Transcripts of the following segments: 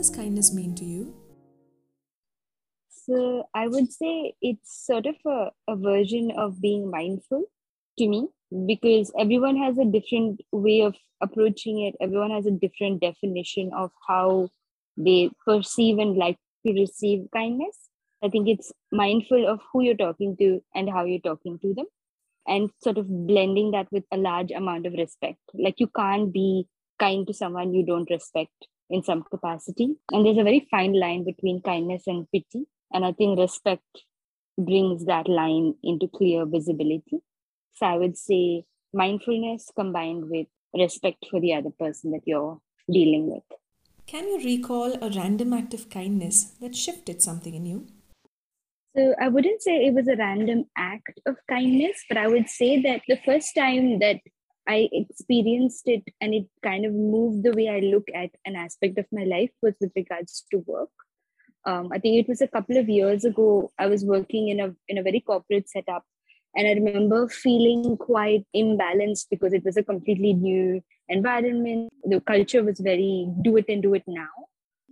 does kindness mean to you? So I would say it's sort of a, a version of being mindful to me because everyone has a different way of approaching it. Everyone has a different definition of how they perceive and like to receive kindness. I think it's mindful of who you're talking to and how you're talking to them, and sort of blending that with a large amount of respect. Like you can't be kind to someone you don't respect in some capacity. And there's a very fine line between kindness and pity. And I think respect brings that line into clear visibility. So I would say mindfulness combined with respect for the other person that you're dealing with. Can you recall a random act of kindness that shifted something in you? So I wouldn't say it was a random act of kindness, but I would say that the first time that I experienced it and it kind of moved the way I look at an aspect of my life was with regards to work. Um, I think it was a couple of years ago. I was working in a in a very corporate setup, and I remember feeling quite imbalanced because it was a completely new environment. The culture was very do it and do it now.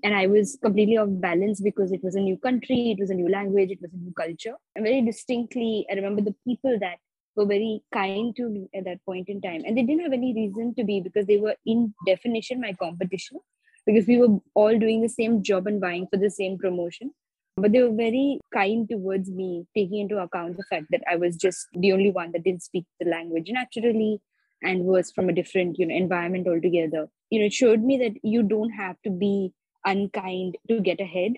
And I was completely off balance because it was a new country, it was a new language, it was a new culture. And very distinctly, I remember the people that were very kind to me at that point in time. And they didn't have any reason to be because they were, in definition, my competition because we were all doing the same job and vying for the same promotion. But they were very kind towards me, taking into account the fact that I was just the only one that didn't speak the language naturally and was from a different you know environment altogether you know it showed me that you don't have to be unkind to get ahead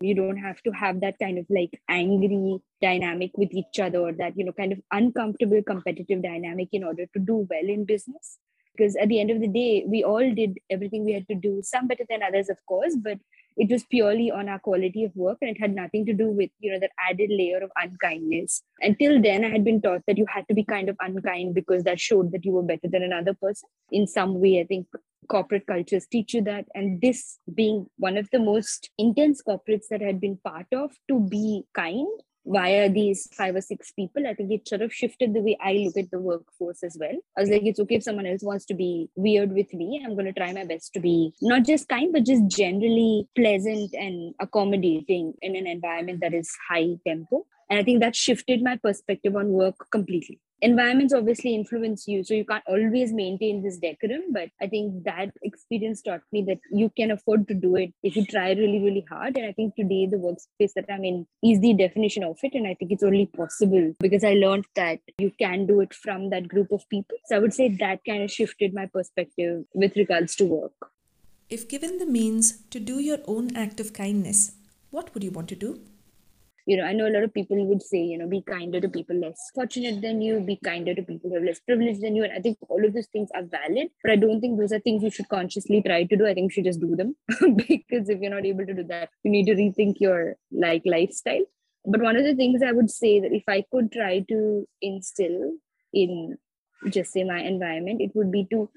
you don't have to have that kind of like angry dynamic with each other that you know kind of uncomfortable competitive dynamic in order to do well in business. Because at the end of the day we all did everything we had to do some better than others of course but it was purely on our quality of work and it had nothing to do with you know that added layer of unkindness. Until then i had been taught that you had to be kind of unkind because that showed that you were better than another person. In some way i think corporate cultures teach you that and this being one of the most intense corporates that I had been part of to be kind via these five or six people, I think it sort of shifted the way I look at the workforce as well. I was like, it's okay if someone else wants to be weird with me. I'm going to try my best to be not just kind, but just generally pleasant and accommodating in an environment that is high tempo. And I think that shifted my perspective on work completely. Environments obviously influence you so you can't always maintain this decorum but i think that experience taught me that you can afford to do it if you try really really hard. And i think today the workspace that i'm in is the definition of it and i think it's only possible because i learned that you can do it from that group of people. So i would say that kind of shifted my perspective with regards to work. If given the means to do your own act of kindness what would you want to do you know, I know a lot of people would say, you know, be kinder to people less fortunate than you, be kinder to people who have less privilege than you. And I think all of those things are valid, but I don't think those are things you should consciously try to do. I think you should just do them because if you're not able to do that, you need to rethink your like lifestyle. But one of the things I would say that if I could try to instill in just say my environment, it would be to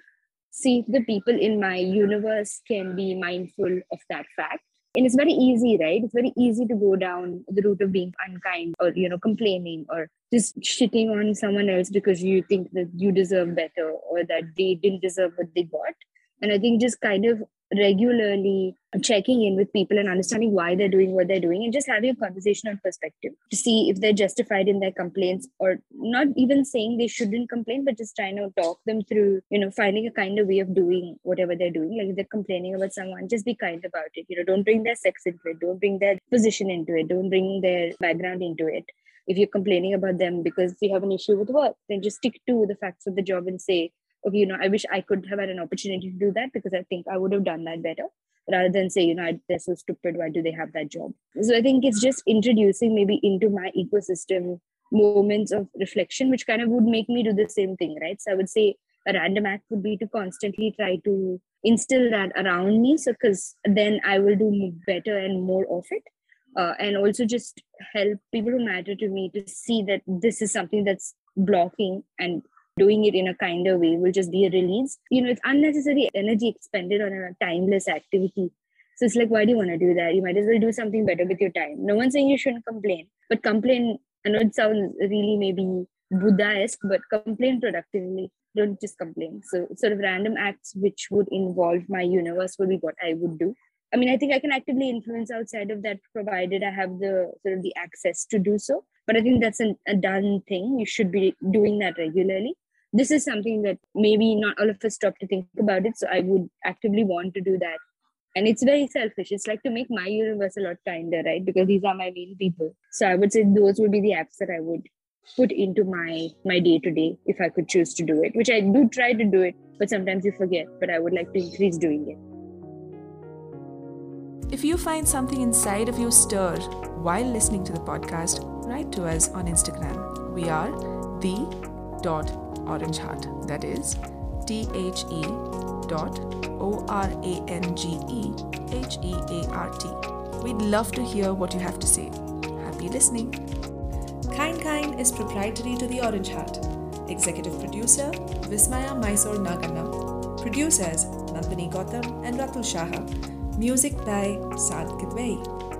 see if the people in my universe can be mindful of that fact and it's very easy right? It's very easy to go down the route of being unkind or you know complaining or just shitting on someone else because you think that you deserve better or that they didn't deserve what they got. And i think just kind of regularly checking in with people and understanding why they're doing what they're doing and just having a conversation on perspective to see if they're justified in their complaints or not even saying they shouldn't complain but just trying to talk them through you know finding a kind of way of doing whatever they're doing. Like if they're complaining about someone just be kind about it. You know don't bring their sex into it. Don't bring their position into it. Don't bring their background into it. If you're complaining about them because you have an issue with work then just stick to the facts of the job and say okay, you know, I wish I could have had an opportunity to do that because I think I would have done that better rather than say, you know, they're so stupid. Why do they have that job? So I think it's just introducing maybe into my ecosystem moments of reflection, which kind of would make me do the same thing, right? So I would say a random act would be to constantly try to instill that around me. So, because then I will do better and more of it. Uh, and also just help people who matter to me to see that this is something that's blocking and doing it in a kinder way will just be a release. You know, it's unnecessary energy expended on a timeless activity. So it's like, why do you want to do that? You might as well do something better with your time. No one's saying you shouldn't complain, but complain. I know it sounds really maybe Buddha-esque, but complain productively. Don't just complain. So sort of random acts which would involve my universe would be what I would do. I mean, I think I can actively influence outside of that, provided I have the sort of the access to do so. But I think that's an, a done thing. You should be doing that regularly. This is something that maybe not all of us stop to think about it. So I would actively want to do that. And it's very selfish. It's like to make my universe a lot kinder, right? Because these are my main people. So I would say those would be the apps that I would put into my my day to day if I could choose to do it, which I do try to do it, but sometimes you forget. But I would like to increase doing it. If you find something inside of you stir while listening to the podcast, write to us on Instagram. We are the dot orange heart. That is T H E dot O R A N G E H E A R T. We'd love to hear what you have to say. Happy listening. Kind Kind is proprietary to the Orange Heart. Executive producer Vismaya Mysore Naganna. Producers Nandini Gautam and Ratul Saha. Music by Saad Kidwai.